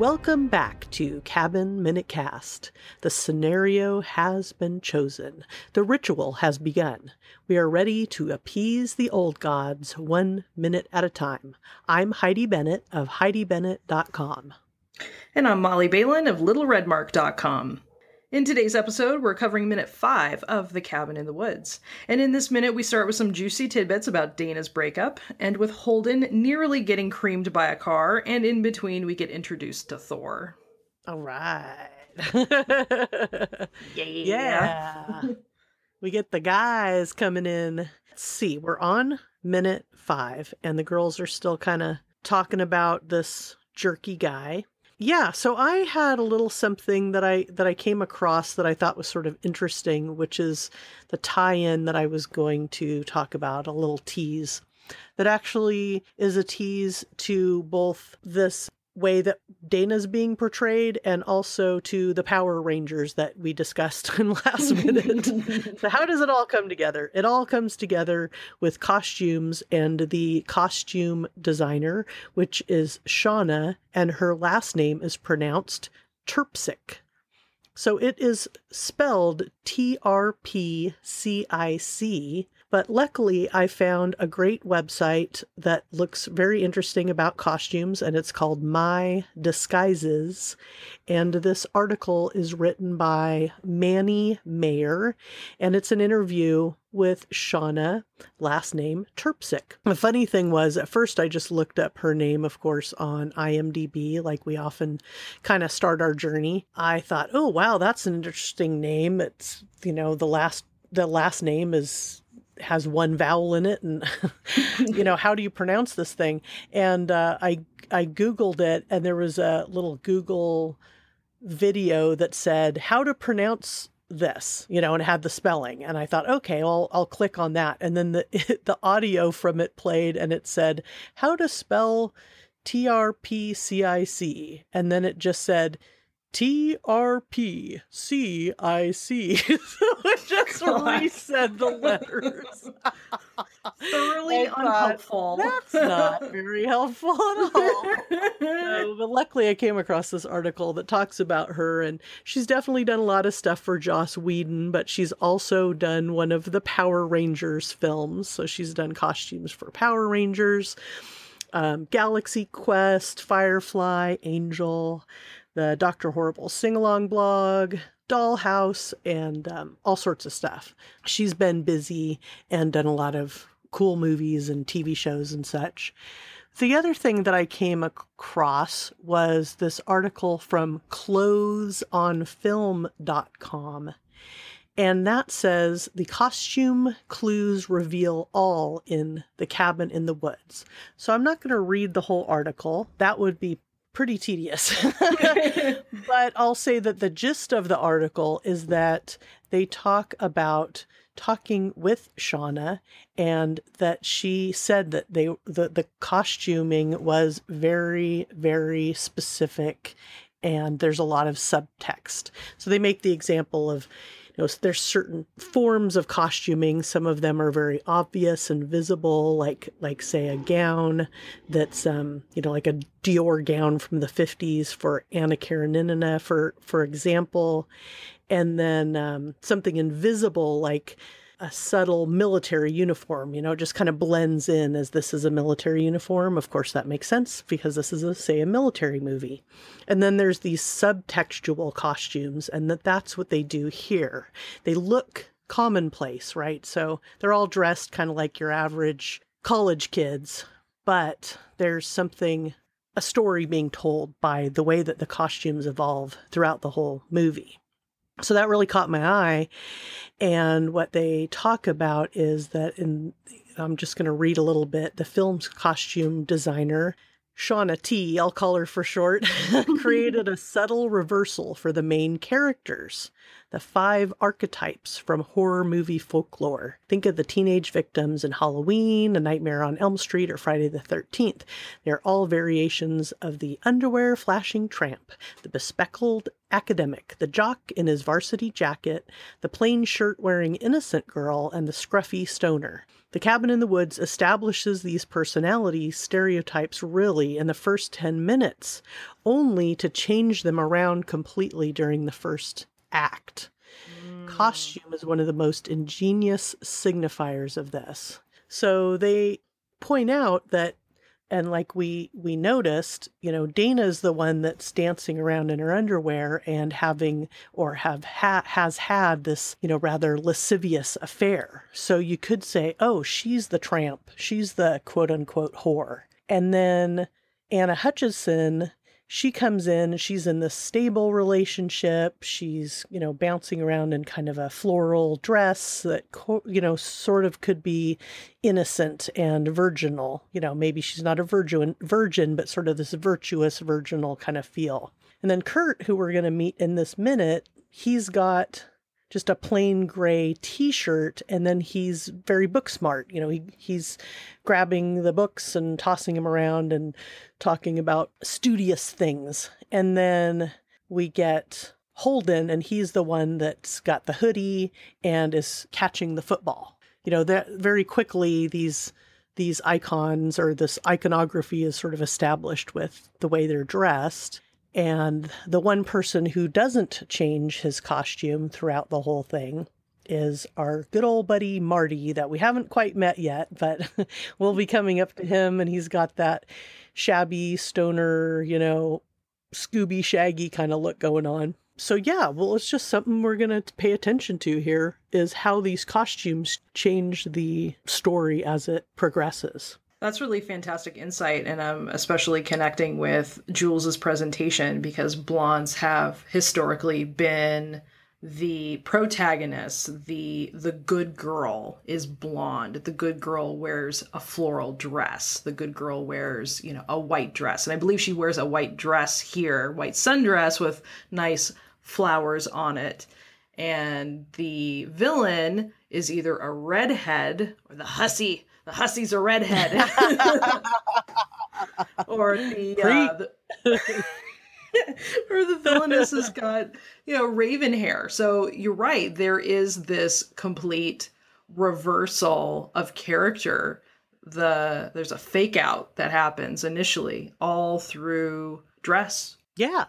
Welcome back to Cabin Minute Cast. The scenario has been chosen. The ritual has begun. We are ready to appease the old gods one minute at a time. I'm Heidi Bennett of HeidiBennett.com. And I'm Molly Balin of LittleRedmark.com. In today's episode, we're covering minute five of The Cabin in the Woods. And in this minute, we start with some juicy tidbits about Dana's breakup, and with Holden nearly getting creamed by a car, and in between, we get introduced to Thor. All right. Yeah. yeah. we get the guys coming in. Let's see, we're on minute five, and the girls are still kind of talking about this jerky guy. Yeah, so I had a little something that I that I came across that I thought was sort of interesting, which is the tie-in that I was going to talk about, a little tease that actually is a tease to both this way that Dana's being portrayed and also to the Power Rangers that we discussed in last minute. so how does it all come together? It all comes together with costumes and the costume designer, which is Shauna, and her last name is pronounced Terpsic. So it is spelled T R P C I C, but luckily I found a great website that looks very interesting about costumes and it's called My Disguises. And this article is written by Manny Mayer and it's an interview with Shauna, last name Terpsic. The funny thing was, at first I just looked up her name, of course, on IMDb, like we often kind of start our journey. I thought, oh wow, that's an interesting name. It's you know the last the last name is has one vowel in it, and you know how do you pronounce this thing? And uh, I I googled it, and there was a little Google video that said how to pronounce this, you know, and had the spelling. And I thought, okay, well, I'll click on that. And then the the audio from it played, and it said how to spell T R P C I C, and then it just said T R P C I C. So it just God. resaid the letters. Thoroughly I unhelpful. That's not very helpful at all. But luckily, I came across this article that talks about her, and she's definitely done a lot of stuff for Joss Whedon, but she's also done one of the Power Rangers films. So she's done costumes for Power Rangers, um, Galaxy Quest, Firefly, Angel, the Dr. Horrible sing along blog. Dollhouse and um, all sorts of stuff. She's been busy and done a lot of cool movies and TV shows and such. The other thing that I came across was this article from clothesonfilm.com. And that says the costume clues reveal all in the cabin in the woods. So I'm not going to read the whole article. That would be pretty tedious. but I'll say that the gist of the article is that they talk about talking with Shauna and that she said that they the, the costuming was very very specific and there's a lot of subtext. So they make the example of know there's certain forms of costuming. Some of them are very obvious and visible like like say a gown that's um you know like a Dior gown from the 50s for Anna Karenina for for example. And then um, something invisible like a subtle military uniform, you know, it just kind of blends in as this is a military uniform. Of course, that makes sense because this is a, say, a military movie. And then there's these subtextual costumes, and that that's what they do here. They look commonplace, right? So they're all dressed kind of like your average college kids, but there's something, a story being told by the way that the costumes evolve throughout the whole movie. So that really caught my eye. And what they talk about is that in I'm just going to read a little bit. The film's costume designer, Shauna T, I'll call her for short, created a subtle reversal for the main characters, the five archetypes from horror movie folklore. Think of the teenage victims in Halloween, A Nightmare on Elm Street, or Friday the 13th. They're all variations of the underwear flashing tramp, the bespectacled academic, the jock in his varsity jacket, the plain shirt wearing innocent girl, and the scruffy stoner. The Cabin in the Woods establishes these personality stereotypes really in the first 10 minutes, only to change them around completely during the first act. Mm. Costume is one of the most ingenious signifiers of this. So they point out that and like we we noticed you know dana's the one that's dancing around in her underwear and having or have ha- has had this you know rather lascivious affair. So you could say oh she's the tramp. She's the quote unquote whore. And then anna hutchison she comes in, she's in this stable relationship. She's, you know, bouncing around in kind of a floral dress that, you know, sort of could be innocent and virginal. You know, maybe she's not a virgin, virgin, but sort of this virtuous, virginal kind of feel. And then Kurt, who we're going to meet in this minute, he's got just a plain gray t-shirt and then he's very book smart. You know he, he's grabbing the books and tossing them around and talking about studious things. And then we get holden and he's the one that's got the hoodie and is catching the football. You know that very quickly these these icons or this iconography is sort of established with the way they're dressed and the one person who doesn't change his costume throughout the whole thing is our good old buddy Marty that we haven't quite met yet, but we'll be coming up to him and he's got that shabby stoner, you know, Scooby Shaggy kind of look going on. So yeah, well it's just something we're going to pay attention to here is how these costumes change the story as it progresses. That's really fantastic insight, and I'm especially connecting with Jules's presentation because blondes have historically been the protagonist, the the good girl is blonde. The good girl wears a floral dress. The good girl wears, you know, a white dress. And I believe she wears a white dress here, white sundress with nice flowers on it. And the villain is either a redhead or the hussy the hussy's a redhead. or the, uh, the or the villainess has got you know raven hair. So you're right. There is this complete reversal of character. The there's a fake out that happens initially all through dress. Yeah.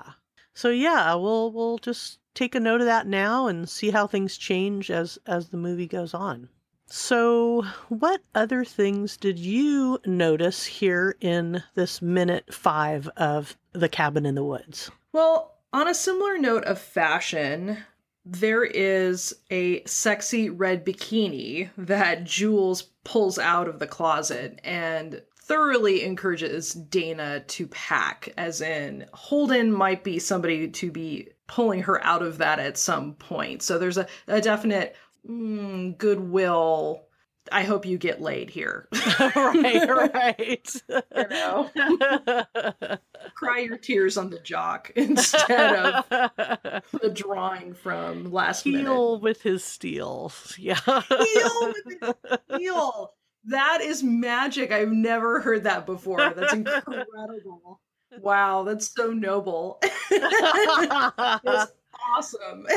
So yeah we'll we'll just take a note of that now and see how things change as as the movie goes on so, what other things did you notice here in this minute five of The Cabin in the Woods? Well, on a similar note of fashion, there is a sexy red bikini that Jules pulls out of the closet and thoroughly encourages Dana to pack, as in, Holden might be somebody to be pulling her out of that at some point. So there's a, a definite mm, goodwill. I hope you get laid here. right, right. you know, cry your tears on the jock instead of the drawing from last Heal minute. with his steel. Yeah. Heal with his steel. That is magic. I've never heard that before. That's incredible. Wow, that's so noble. that's awesome.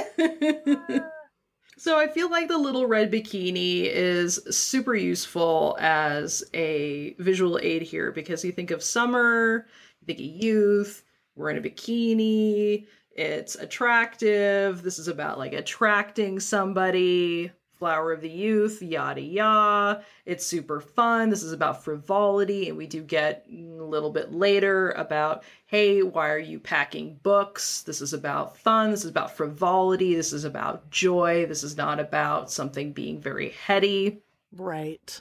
So I feel like the little red bikini is super useful as a visual aid here because you think of summer, you think of youth, we're in a bikini, it's attractive. This is about like attracting somebody, flower of the youth, yada yada. It's super fun. This is about frivolity, and we do get a little bit later about hey, why are you packing books? This is about fun. This is about frivolity. This is about joy. This is not about something being very heady. Right.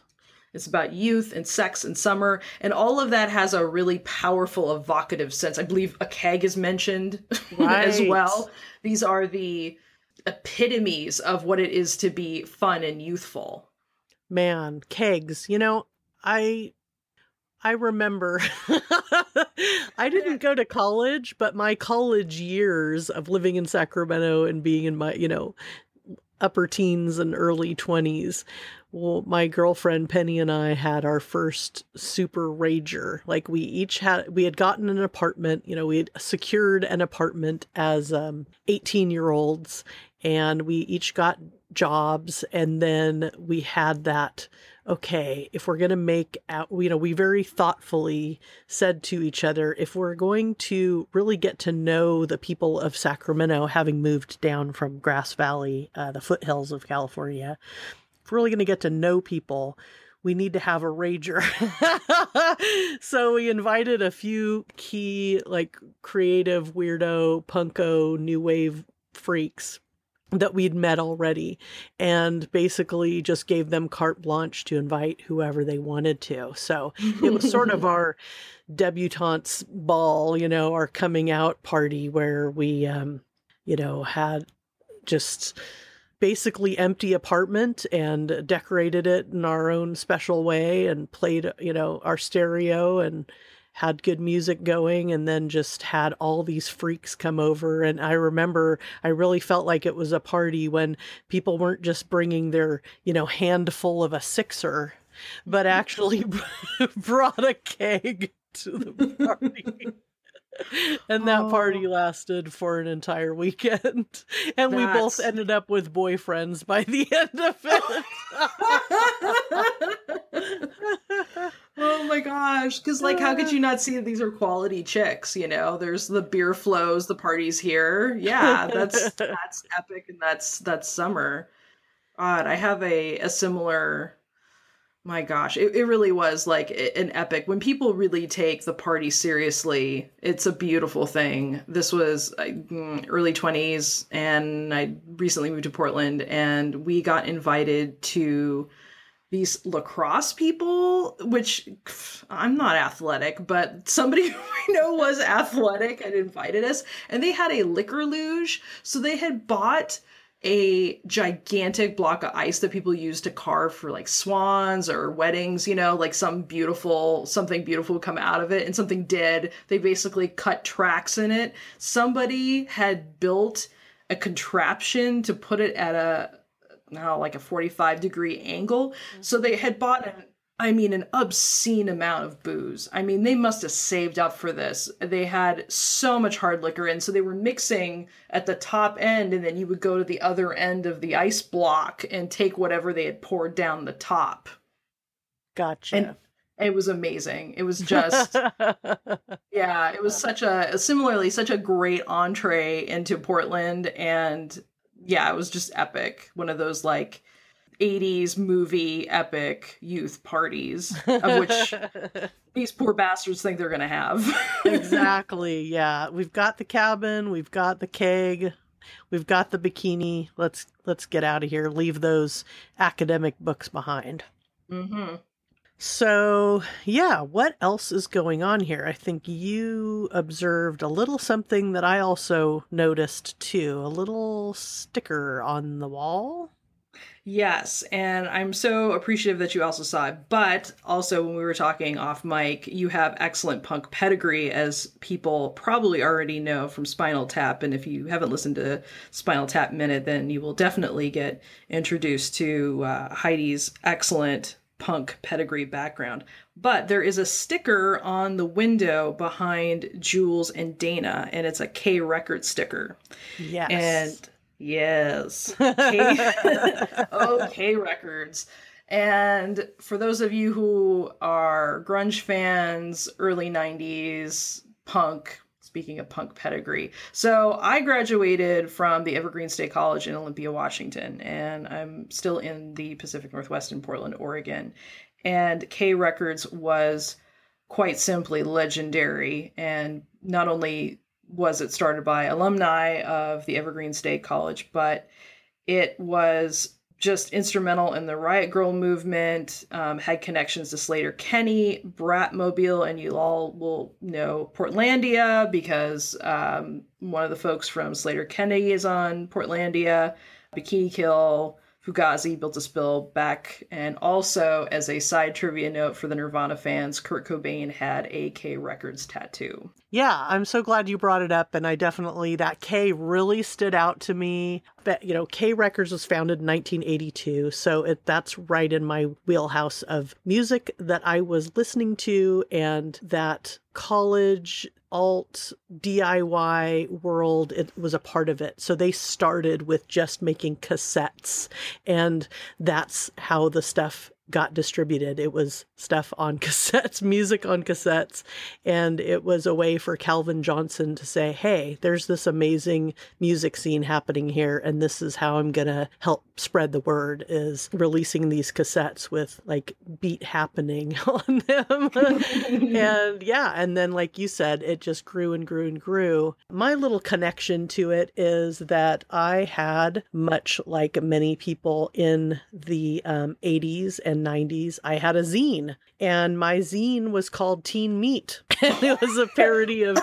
It's about youth and sex and summer, and all of that has a really powerful evocative sense. I believe a keg is mentioned right. as well. These are the epitomes of what it is to be fun and youthful. Man, kegs. You know, I I remember I didn't go to college, but my college years of living in Sacramento and being in my, you know, upper teens and early 20s well, my girlfriend Penny and I had our first super rager. Like we each had, we had gotten an apartment. You know, we had secured an apartment as um, 18 year olds, and we each got jobs, and then we had that okay, if we're going to make out, you know, we very thoughtfully said to each other, if we're going to really get to know the people of Sacramento, having moved down from Grass Valley, uh, the foothills of California, if we're really going to get to know people, we need to have a rager. so we invited a few key, like creative, weirdo, punko, new wave freaks that we'd met already and basically just gave them carte blanche to invite whoever they wanted to. So it was sort of our debutantes ball, you know, our coming out party where we um, you know, had just basically empty apartment and decorated it in our own special way and played, you know, our stereo and had good music going and then just had all these freaks come over. And i remember i really felt like it was a party when people weren't just bringing their you know handful of a sixer but mm-hmm. actually brought a keg to the party. And that party oh. lasted for an entire weekend. And That's... we both ended up with boyfriends by the end of it oh my gosh because like how could you not see that these are quality chicks you know? There's the beer flows the parties here. Yeah that's that's epic and that's that's summer. God i have a a similar my gosh it, it really was like an epic. When people really take the party seriously it's a beautiful thing. This was mm, early 20s and i recently moved to portland and we got invited to these lacrosse people, which I'm not athletic, but somebody who I know was athletic and invited us, and they had a liquor luge. So they had bought a gigantic block of ice that people use to carve for like swans or weddings, you know, like some beautiful, something beautiful would come out of it and something did. They basically cut tracks in it. Somebody had built a contraption to put it at a now like a 45 degree angle. Mm-hmm. So they had bought an I mean, an obscene amount of booze. I mean, they must have saved up for this. They had so much hard liquor in, so they were mixing at the top end, and then you would go to the other end of the ice block and take whatever they had poured down the top. Gotcha. And it was amazing. It was just, yeah, it was such a, similarly, such a great entree into Portland. And yeah, it was just epic. One of those like 80s movie epic youth parties of which these poor bastards think they're going to have. exactly. Yeah. We've got the cabin, we've got the keg, we've got the bikini. Let's let's get out of here. Leave those academic books behind. Mhm. So, yeah, what else is going on here? I think you observed a little something that I also noticed too a little sticker on the wall. Yes, and I'm so appreciative that you also saw it. But also, when we were talking off mic, you have excellent punk pedigree, as people probably already know from Spinal Tap. And if you haven't listened to Spinal Tap Minute, then you will definitely get introduced to uh, Heidi's excellent punk pedigree background. But there is a sticker on the window behind Jules and Dana, and it's a K record sticker. Yes. And yes. K- oh, K records. And for those of you who are grunge fans, early 90s punk, speaking of punk pedigree. So I graduated from the Evergreen State College in Olympia, Washington, and I'm still in the Pacific Northwest in Portland, Oregon. And K Records was quite simply legendary. And not only was it started by alumni of the Evergreen State College, but it was just instrumental in the Riot Grrrl movement, um, had connections to Sleater-Kinney, Bratmobile, and you all will know Portlandia because um, one of the folks from Sleater-Kinney is on Portlandia, Bikini Kill, Fugazi Built to Spill, Beck, and also as a side trivia note for the Nirvana fans, Kurt Cobain had a K Records tattoo. Yeah, I'm so glad you brought it up, and I definitely that K really stood out to me. But you know, K Records was founded in 1982, so it, that's right in my wheelhouse of music that I was listening to, and that college alt DIY world it was a part of it. So they started with just making cassettes and that's how the stuff got distributed. It was stuff on cassettes, music on cassettes, and it was a way for Calvin Johnson to say, "Hey, there's this amazing music scene happening here, and this is how I'm gonna help spread the word." Is releasing these cassettes with like beat happening on them, and yeah, and then like you said, it just grew and grew and grew. My little connection to it is that I had much like many people in the um, 80s and 90s, I had a zine, and my zine was called Teen Meat. and it was a parody of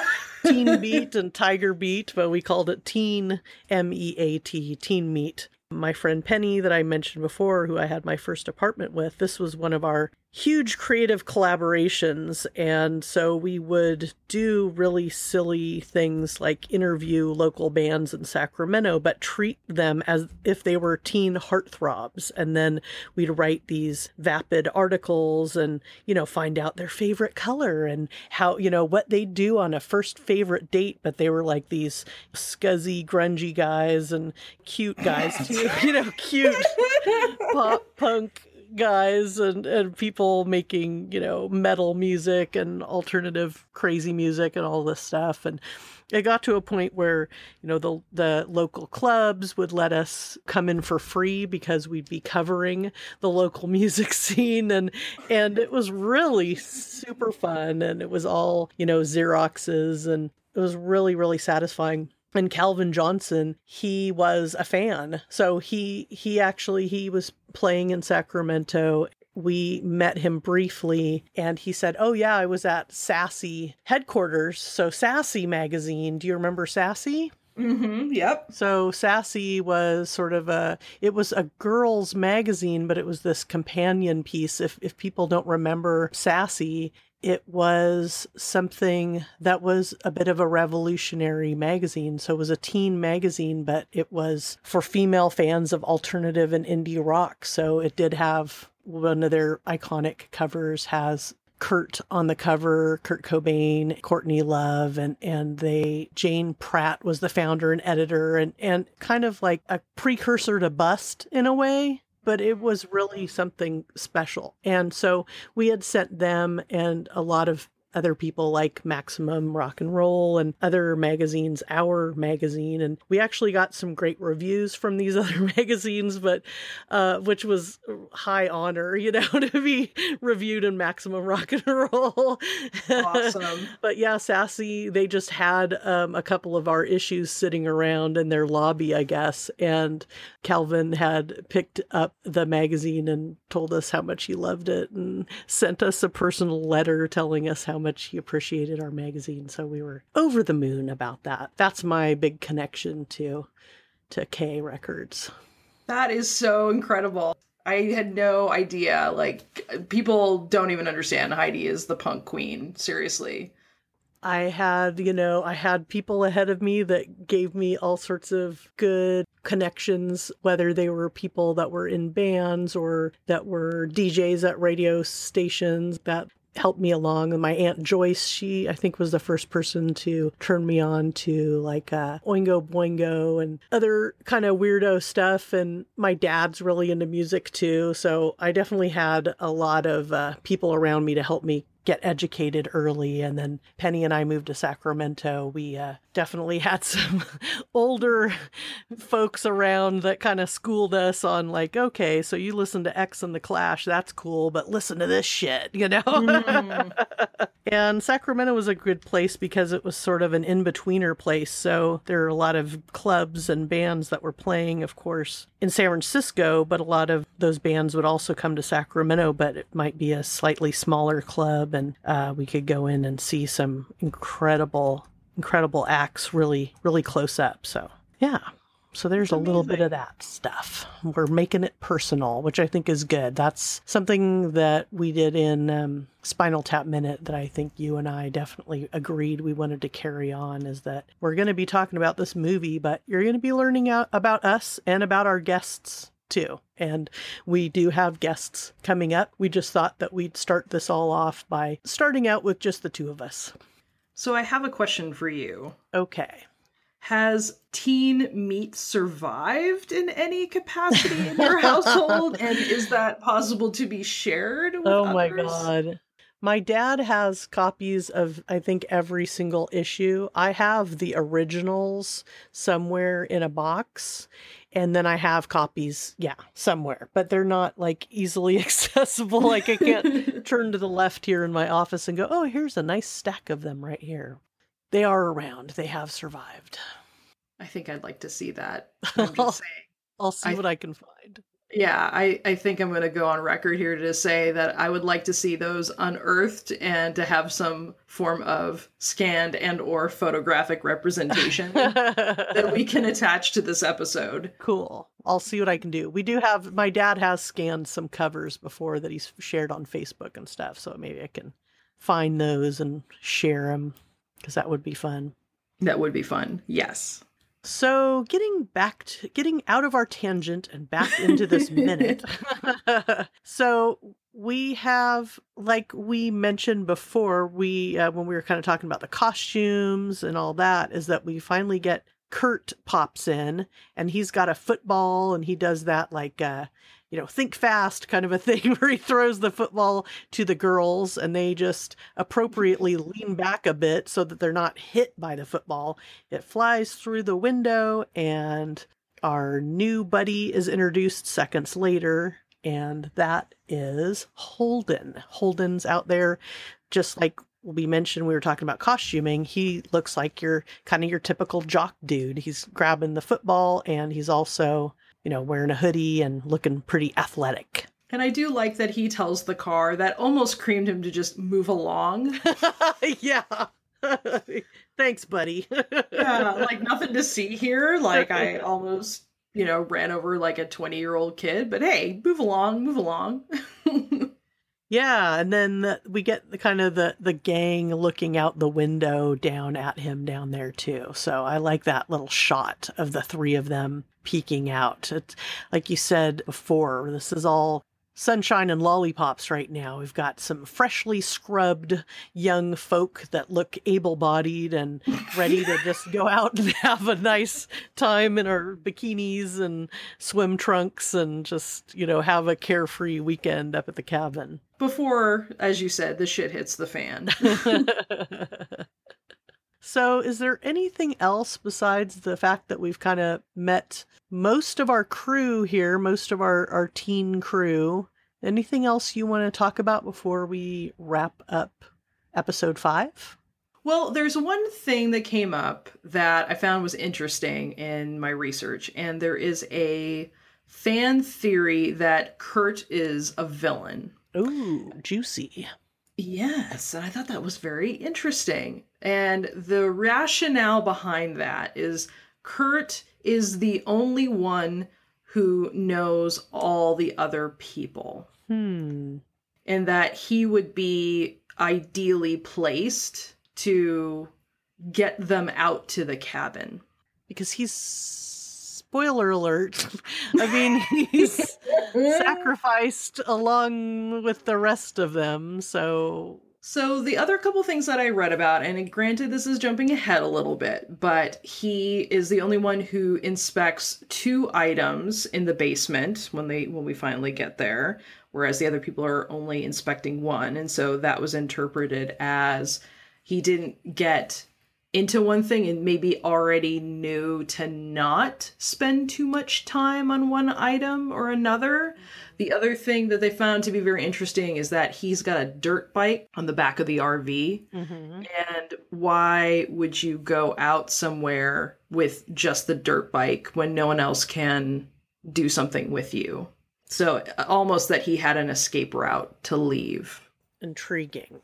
Teen Beat and Tiger Beat, but we called it Teen M E A T, Teen Meat. My friend Penny, that I mentioned before, who I had my first apartment with, this was one of our huge creative collaborations. And so we would do really silly things like interview local bands in Sacramento, but treat them as if they were teen heartthrobs. And then we'd write these vapid articles and, you know, find out their favorite color and how, you know, what they do on a first favorite date. But they were like these scuzzy, grungy guys and cute guys too, you know, cute pop punk guys and, and people making, you know, metal music and alternative crazy music and all this stuff. And it got to a point where, you know, the the local clubs would let us come in for free because we'd be covering the local music scene. And and it was really super fun. And it was all, you know, Xeroxes. And it was really, really satisfying and Calvin Johnson, he was a fan. So he he actually he was playing in Sacramento. We met him briefly and he said, "Oh yeah, I was at Sassy headquarters. So Sassy magazine, do you remember Sassy?" Mm-hmm. Yep. So Sassy was sort of a it was a girls magazine, but it was this companion piece. If if people don't remember Sassy, it was something that was a bit of a revolutionary magazine. So it was a teen magazine, but it was for female fans of alternative and indie rock. So it did have one of their iconic covers has Kurt on the cover, Kurt Cobain, Courtney Love, and and they Jane Pratt was the founder and editor, and and kind of like a precursor to Bust in a way but it was really something special. And so we had sent them and a lot of other people like Maximum Rock and Roll and other magazines, our magazine. And we actually got some great reviews from these other magazines, but uh, which was high honor, you know, to be reviewed in Maximum Rock and Roll. Awesome. but yeah, Sassy, they just had um, a couple of our issues sitting around in their lobby, I guess. And Calvin had picked up the magazine and told us how much he loved it and sent us a personal letter telling us how much he appreciated our magazine. So we were over the moon about that. That's my big connection to to K Records. That is so incredible. I had no idea. Like people don't even understand Heidi is the punk queen. Seriously. I had, you know, I had people ahead of me that gave me all sorts of good connections, whether they were people that were in bands or that were DJs at radio stations that helped me along. My aunt Joyce, she I think was the first person to turn me on to like uh, Oingo Boingo and other kind of weirdo stuff. And my dad's really into music too, so I definitely had a lot of uh, people around me to help me get educated early. And then penny and i moved to sacramento. We uh, definitely had some older folks around that kind of schooled us on like okay so you listen to x and the clash that's cool but listen to this shit you know? Mm. and sacramento was a good place because it was sort of an in-betweener place. So there are a lot of clubs and bands that were playing of course in san francisco but a lot of those bands would also come to sacramento but it might be a slightly smaller club and uh, we could go in and see some incredible, incredible acts really, really close up. So, yeah. So there's a little bit of that stuff. We're making it personal, which I think is good. That's something that we did in um, Spinal Tap Minute that I think you and I definitely agreed we wanted to carry on is that we're going to be talking about this movie, but you're going to be learning out about us and about our guests too. And we do have guests coming up. We just thought that we'd start this all off by starting out with just the two of us. So I have a question for you. Okay. has teen meat survived in any capacity in your household? and is that possible to be shared with oh my others? god. My dad has copies of I think every single issue. I have the originals somewhere in a box and then I have copies, yeah, somewhere, but they're not like easily accessible. Like I can't turn to the left here in my office and go, "Oh, here's a nice stack of them right here." They are around. They have survived. I think I'd like to see that. I'll, I'll see I- what I can find. Yeah, I, I think I'm going to go on record here to say that I would like to see those unearthed and to have some form of scanned and or photographic representation that we can attach to this episode. Cool. I'll see what I can do. We do have my dad has scanned some covers before that he's shared on Facebook and stuff, so maybe I can find those and share them because that would be fun. That would be fun. Yes. So, getting back to getting out of our tangent and back into this minute. so, we have like we mentioned before, we uh, when we were kind of talking about the costumes and all that is that we finally get Kurt pops in and he's got a football and he does that like uh you know, think fast kind of a thing where he throws the football to the girls and they just appropriately lean back a bit so that they're not hit by the football. It flies through the window and our new buddy is introduced seconds later and that is Holden. Holden's out there just like we mentioned we were talking about costuming he looks like your kind of your typical jock dude he's grabbing the football and he's also you know wearing a hoodie and looking pretty athletic And I do like that he tells the car that almost creamed him to just move along. yeah thanks buddy yeah, like nothing to see here. Like I almost, you know, ran over like a 20 year old kid, but hey, move along, move along. Yeah, and then the, we get the kind of the the gang looking out the window down at him down there too. So I like that little shot of the three of them peeking out. It's like you said before, this is all sunshine and lollipops right now. We've got some freshly scrubbed young folk that look able-bodied and ready to just go out and have a nice time in our bikinis and swim trunks and just, you know, have a carefree weekend up at the cabin. Before, as you said, the shit hits the fan. so, is there anything else besides the fact that we've kind of met most of our crew here, most of our, our teen crew? Anything else you want to talk about before we wrap up episode five? Well, there's one thing that came up that I found was interesting in my research, and there is a fan theory that Kurt is a villain. Ooh, juicy. Yes, and I thought that was very interesting. And the rationale behind that is Kurt is the only one who knows all the other people, Hmm. and that he would be ideally placed to get them out to the cabin. Because he's spoiler alert. I mean, he's sacrificed along with the rest of them, so So the other couple things that I read about, and granted this is jumping ahead a little bit, but he is the only one who inspects two items in the basement when they when we finally get there, whereas the other people are only inspecting one, and so that was interpreted as he didn't get into one thing and maybe already knew to not spend too much time on one item or another. The other thing that they found to be very interesting is that he's got a dirt bike on the back of the RV. mhm. And why would you go out somewhere with just the dirt bike when no one else can do something with you? So almost that he had an escape route to leave. intriguing.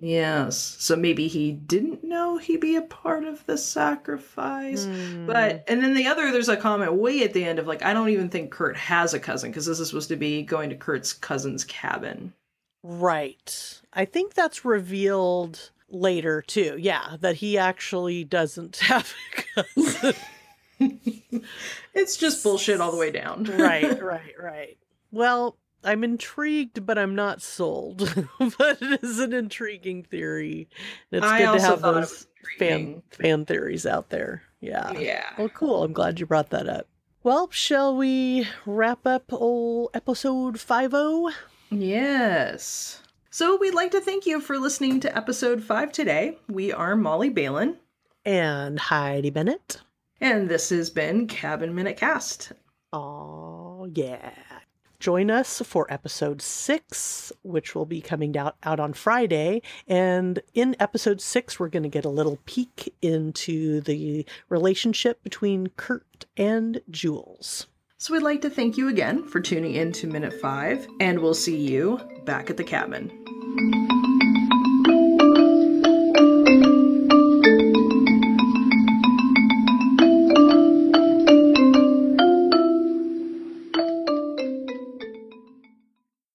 Yes. So maybe he didn't know he'd be a part of the sacrifice. Hmm. But and then the other there's a comment way at the end of like I don't even think Kurt has a cousin because this is supposed to be going to Kurt's cousin's cabin. Right. I think that's revealed later too. Yeah, that he actually doesn't have a cousin. It's just bullshit all the way down. right, right, right. Well, I'm intrigued, but I'm not sold. but it is an intriguing theory. It's I good to have those fan fan theories out there. Yeah. Yeah. Well, cool. I'm glad you brought that up. Well, shall we wrap up old episode 50? Yes. So we'd like to thank you for listening to episode five today. We are Molly Balin, And Heidi Bennett. and this has been Cabin Minute Cast. Oh, yeah. Join us for episode six, which will be coming out, out on Friday. And in episode six, we're going to get a little peek into the relationship between Kurt and Jules. So we'd like to thank you again for tuning in to Minute Five, and we'll see you back at the cabin.